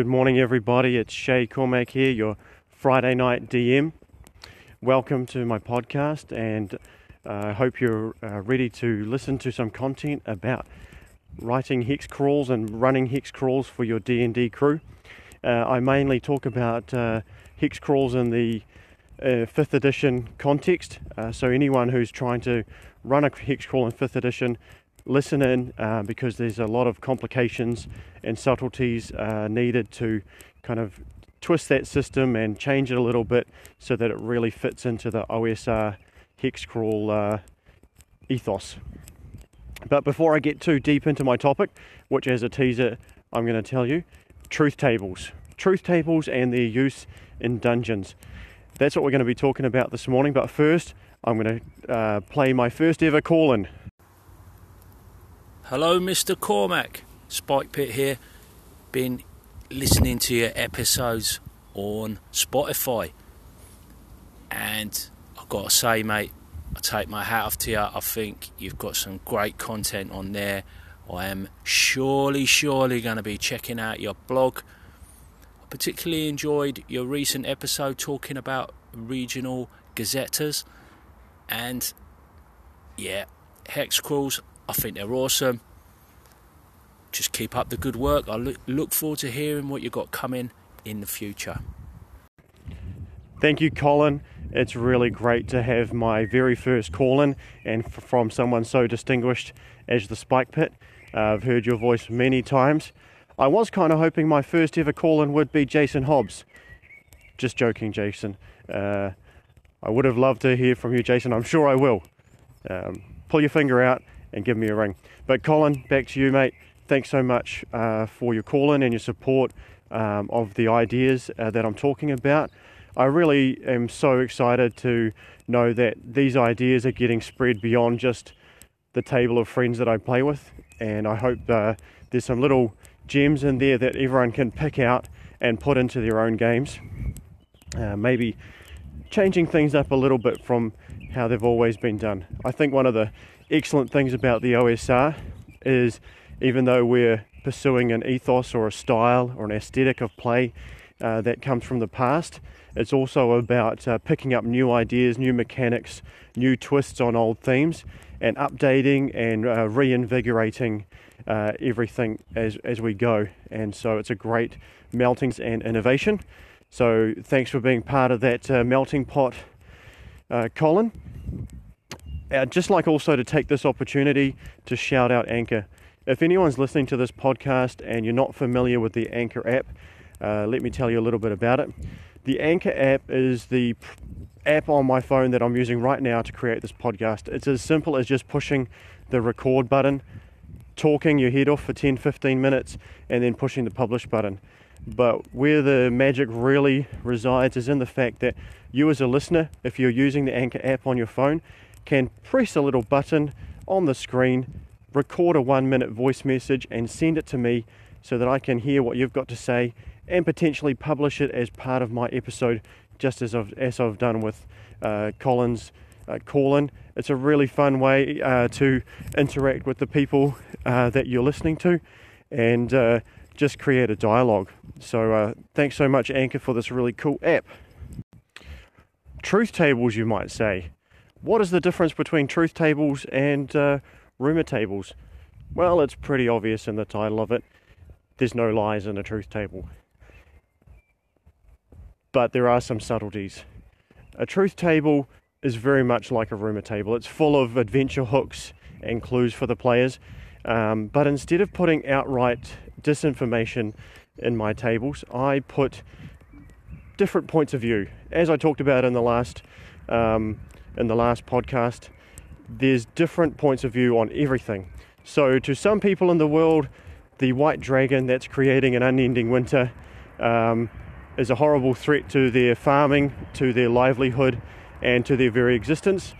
Good morning, everybody. It's Shay Cormack here, your Friday night DM. Welcome to my podcast, and uh, I hope you're uh, ready to listen to some content about writing hex crawls and running hex crawls for your D&D crew. Uh, I mainly talk about uh, hex crawls in the uh, fifth edition context. Uh, so anyone who's trying to run a hex crawl in fifth edition listen in uh, because there's a lot of complications and subtleties uh, needed to kind of twist that system and change it a little bit so that it really fits into the OSR hex crawl uh, ethos. But before I get too deep into my topic, which as a teaser I'm going to tell you, truth tables. Truth tables and their use in dungeons. That's what we're going to be talking about this morning. But first, I'm going to uh, play my first ever call in. Hello, Mr. Cormac. Spike Pit here. Been listening to your episodes on Spotify, and I've got to say, mate, I take my hat off to you. I think you've got some great content on there. I am surely, surely going to be checking out your blog. I particularly enjoyed your recent episode talking about regional gazetteers, and yeah, hex crawls I think they're awesome. Just keep up the good work. I look, forward to hearing what you've got coming in the future. Thank you, Colin. It's really great to have my very first call in and from someone so distinguished as the Spike Pit. Uh, I've heard your voice many times. I was kind of hoping my first ever call in would be Jason Hobbs. Just joking, Jason. Uh, I would have loved to hear from you, Jason. I'm sure I will. Um, pull your finger out and give me a ring. But Colin, back to you, mate. Thanks so much uh, for your call in and your support um, of the ideas uh, that I'm talking about. I really am so excited to know that these ideas are getting spread beyond just the table of friends that I play with, and I hope uh, there's some little gems in there that everyone can pick out and put into their own games. Uh, maybe changing things up a little bit from how they've always been done. I think one of the excellent things about the OSR is even though we're pursuing an ethos or a style or an aesthetic of play uh, that comes from the past, it's also about uh, picking up new ideas, new mechanics, new twists on old themes, and updating and uh, reinvigorating uh, everything as, as we go. And so it's a great melting and innovation. So thanks for being part of that uh, melting pot, uh, Colin. I'd just like also to take this opportunity to shout out Anchor. If anyone's listening to this podcast and you're not familiar with the Anchor app, uh, let me tell you a little bit about it. The Anchor app is the app on my phone that I'm using right now to create this podcast. It's as simple as just pushing the record button, talking your head off for 10 15 minutes, and then pushing the publish button. But where the magic really resides is in the fact that you, as a listener, if you're using the Anchor app on your phone, can press a little button on the screen, record a one minute voice message, and send it to me so that I can hear what you've got to say and potentially publish it as part of my episode, just as I've, as I've done with uh, Colin's uh, call in. It's a really fun way uh, to interact with the people uh, that you're listening to and uh, just create a dialogue. So, uh, thanks so much, Anchor, for this really cool app. Truth tables, you might say. What is the difference between truth tables and uh, rumour tables? Well, it's pretty obvious in the title of it. There's no lies in a truth table. But there are some subtleties. A truth table is very much like a rumour table, it's full of adventure hooks and clues for the players. Um, but instead of putting outright disinformation in my tables, I put different points of view. As I talked about in the last um, in the last podcast, there's different points of view on everything. So, to some people in the world, the white dragon that's creating an unending winter um, is a horrible threat to their farming, to their livelihood, and to their very existence.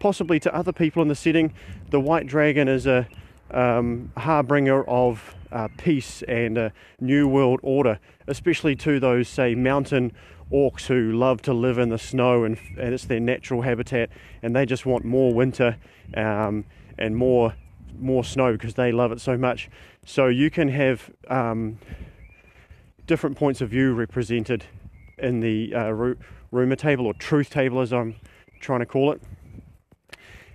Possibly to other people in the setting, the white dragon is a um, harbinger of uh, peace and a new world order, especially to those, say, mountain orcs who love to live in the snow and, and it's their natural habitat and they just want more winter um, and more more snow because they love it so much so you can have um, different points of view represented in the uh, rumour table or truth table, as I'm trying to call it.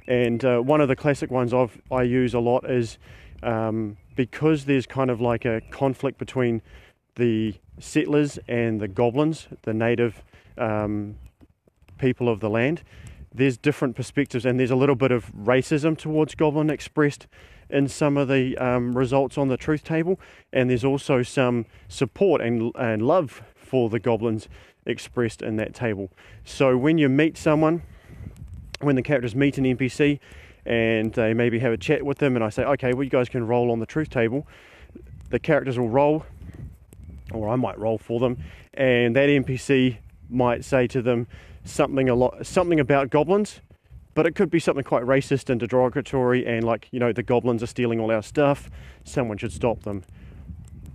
And uh, one of the classic ones I've, I use a lot is um, because there's kind of like a conflict between the settlers and the goblins, the native um, people of the land. There's different perspectives, and there's a little bit of racism towards goblin expressed in some of the um, results on the truth table, and there's also some support and, and love for the goblins expressed in that table. So when you meet someone, when the characters meet an NPC, and they maybe have a chat with them, and I say, okay, well, you guys can roll on the truth table. The characters will roll, or I might roll for them, and that NPC might say to them something a lot, something about goblins, but it could be something quite racist and derogatory, and like you know, the goblins are stealing all our stuff. Someone should stop them.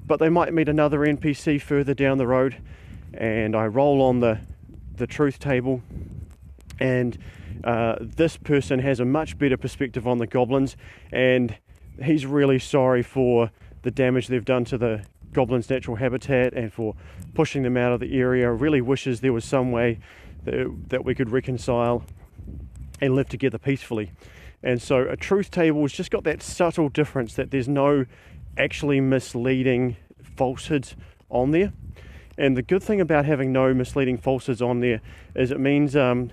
But they might meet another NPC further down the road, and I roll on the the truth table, and uh, this person has a much better perspective on the goblins, and he's really sorry for the damage they've done to the goblins' natural habitat and for pushing them out of the area. Really wishes there was some way that, that we could reconcile and live together peacefully. And so a truth table has just got that subtle difference that there's no actually misleading falsehoods on there. And the good thing about having no misleading falsehoods on there is it means um,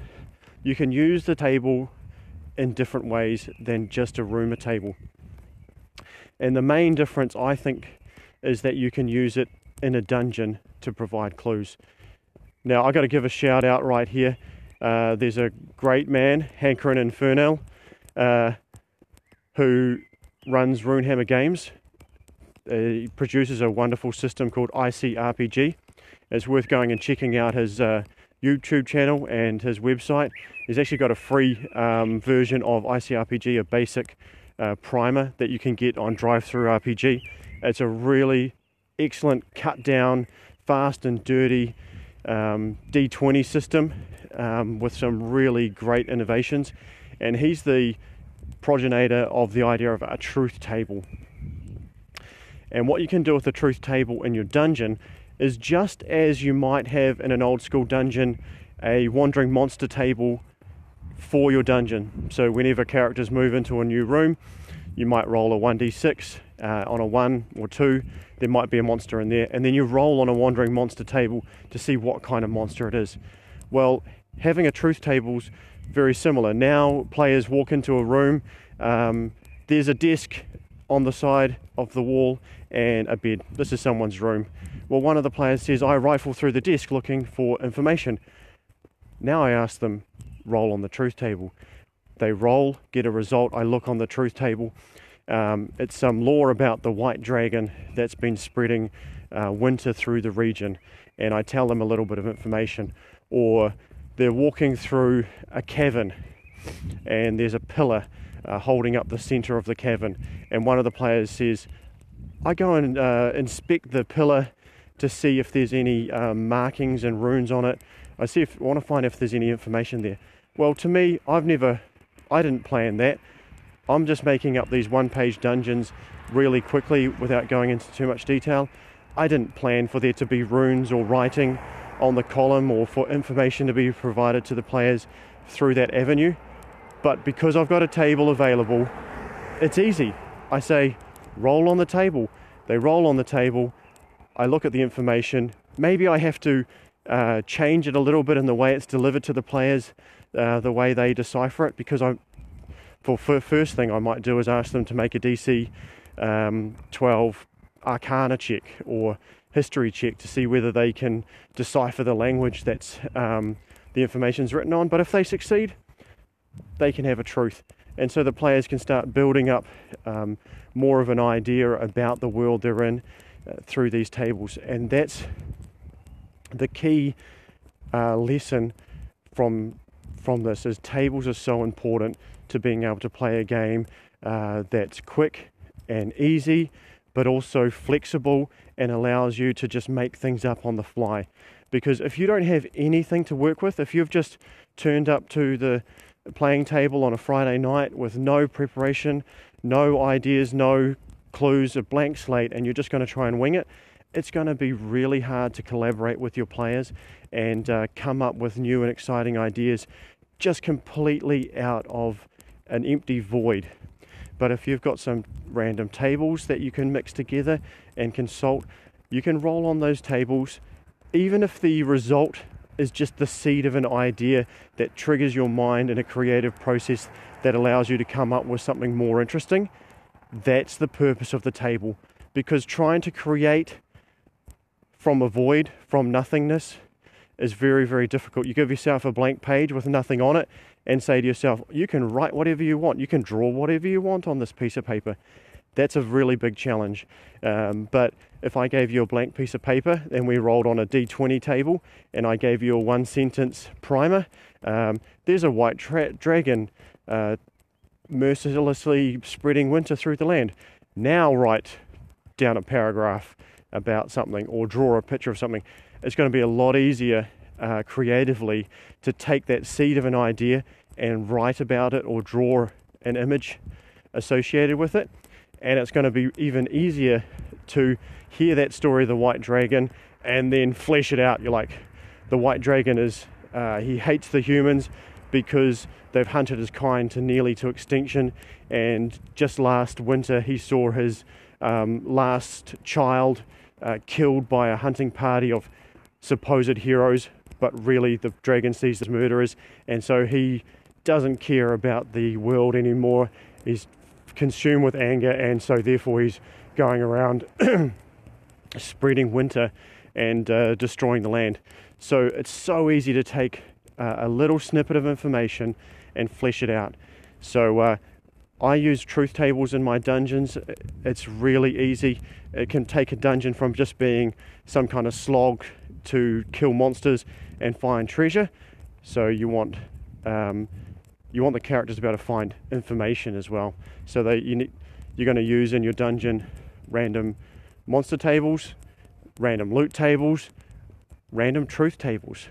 you can use the table in different ways than just a rumour table. And the main difference, I think, is that you can use it in a dungeon to provide clues. Now, I've got to give a shout out right here. Uh, there's a great man, Hankerin Ferinale, uh, who runs Runehammer Games. Uh, he produces a wonderful system called ICRPG. It's worth going and checking out his uh, YouTube channel and his website. He's actually got a free um, version of ICRPG, a basic uh, primer that you can get on DriveThruRPG. It's a really excellent cut down, fast and dirty um, D20 system um, with some really great innovations. And he's the progenitor of the idea of a truth table. And what you can do with a truth table in your dungeon is just as you might have in an old school dungeon a wandering monster table for your dungeon. So whenever characters move into a new room, you might roll a 1d6 uh, on a 1 or 2, there might be a monster in there, and then you roll on a wandering monster table to see what kind of monster it is. Well, having a truth table's very similar. Now players walk into a room, um, there's a desk on the side of the wall and a bed. This is someone's room. Well, one of the players says, I rifle through the desk looking for information. Now I ask them, roll on the truth table. They roll, get a result. I look on the truth table. Um, it's some lore about the white dragon that's been spreading uh, winter through the region, and I tell them a little bit of information. Or they're walking through a cavern, and there's a pillar uh, holding up the center of the cavern, and one of the players says, I go and uh, inspect the pillar to see if there's any um, markings and runes on it. I see if I want to find if there's any information there. Well, to me, I've never, I didn't plan that. I'm just making up these one-page dungeons really quickly without going into too much detail. I didn't plan for there to be runes or writing on the column or for information to be provided to the players through that avenue. But because I've got a table available, it's easy. I say, roll on the table. They roll on the table I look at the information. Maybe I have to uh, change it a little bit in the way it's delivered to the players, uh, the way they decipher it, because I, for, first thing I might do is ask them to make a DC um, 12 Arcana check or history check to see whether they can decipher the language that's um, the information's written on. But if they succeed, they can have a truth. And so the players can start building up um, more of an idea about the world they're in uh, through these tables, and that's the key uh, lesson from from this is tables are so important to being able to play a game uh, that's quick and easy, but also flexible and allows you to just make things up on the fly. Because if you don't have anything to work with, if you've just turned up to the playing table on a Friday night with no preparation, no ideas, no clues, a blank slate, and you're just going to try and wing it, it's going to be really hard to collaborate with your players and uh, come up with new and exciting ideas just completely out of an empty void. But if you've got some random tables that you can mix together and consult, you can roll on those tables, even if the result is just the seed of an idea that triggers your mind in a creative process that allows you to come up with something more interesting. That's the purpose of the table. Because trying to create from a void, from nothingness, is very, very difficult. You give yourself a blank page with nothing on it and say to yourself, you can write whatever you want, you can draw whatever you want on this piece of paper. That's a really big challenge. Um, but if I gave you a blank piece of paper and we rolled on a D20 table and I gave you a one sentence primer, um, there's a white tra- dragon uh, mercilessly spreading winter through the land. Now write down a paragraph about something or draw a picture of something. It's going to be a lot easier uh, creatively to take that seed of an idea and write about it or draw an image associated with it. And it's going to be even easier to hear that story of the white dragon and then flesh it out. You're like, the white dragon is, uh, he hates the humans because they've hunted his kind to nearly to extinction. And just last winter, he saw his um, last child uh, killed by a hunting party of supposed heroes, but really the dragon sees as murderers, and so he doesn't care about the world anymore. He's consumed with anger, and so therefore he's going around spreading winter and uh, destroying the land. So it's so easy to take uh, a little snippet of information and flesh it out. So uh, I use truth tables in my dungeons. It's really easy. It can take a dungeon from just being some kind of slog to kill monsters and find treasure. So you want um, you want the characters to be able to find information as well. So they you need, you're going to use in your dungeon random monster tables, random loot tables, random truth tables.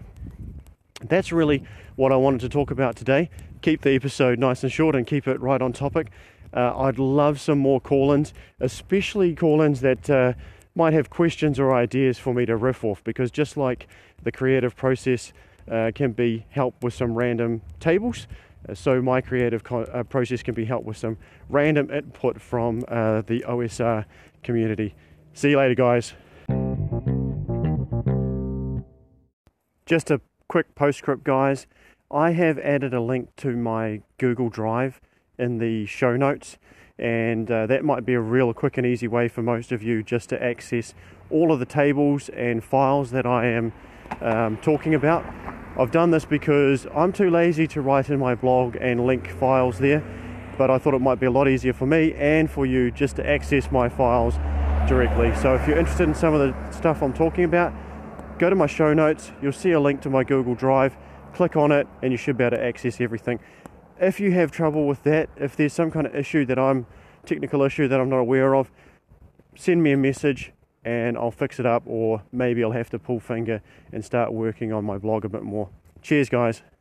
That's really what I wanted to talk about today. Keep the episode nice and short and keep it right on topic. Uh, I'd love some more call ins, especially call ins that uh, might have questions or ideas for me to riff off because just like the creative process uh, can be helped with some random tables, uh, so my creative uh, process can be helped with some random input from uh, the OSR community. See you later, guys. Just a quick postscript, guys. I have added a link to my Google Drive in the show notes and uh, that might be a real quick and easy way for most of you just to access all of the tables and files that I am um, talking about. I've done this because I'm too lazy to write in my blog and link files there, but I thought it might be a lot easier for me and for you just to access my files directly. So if you're interested in some of the stuff I'm talking about, go to my show notes, you'll see a link to my Google Drive, click on it, and you should be able to access everything if you have trouble with that, if there's some kind of issue that I'm technical issue that I'm not aware of, send me a message and I'll fix it up, or maybe I'll have to pull finger and start working on my blog a bit more. Cheers, guys.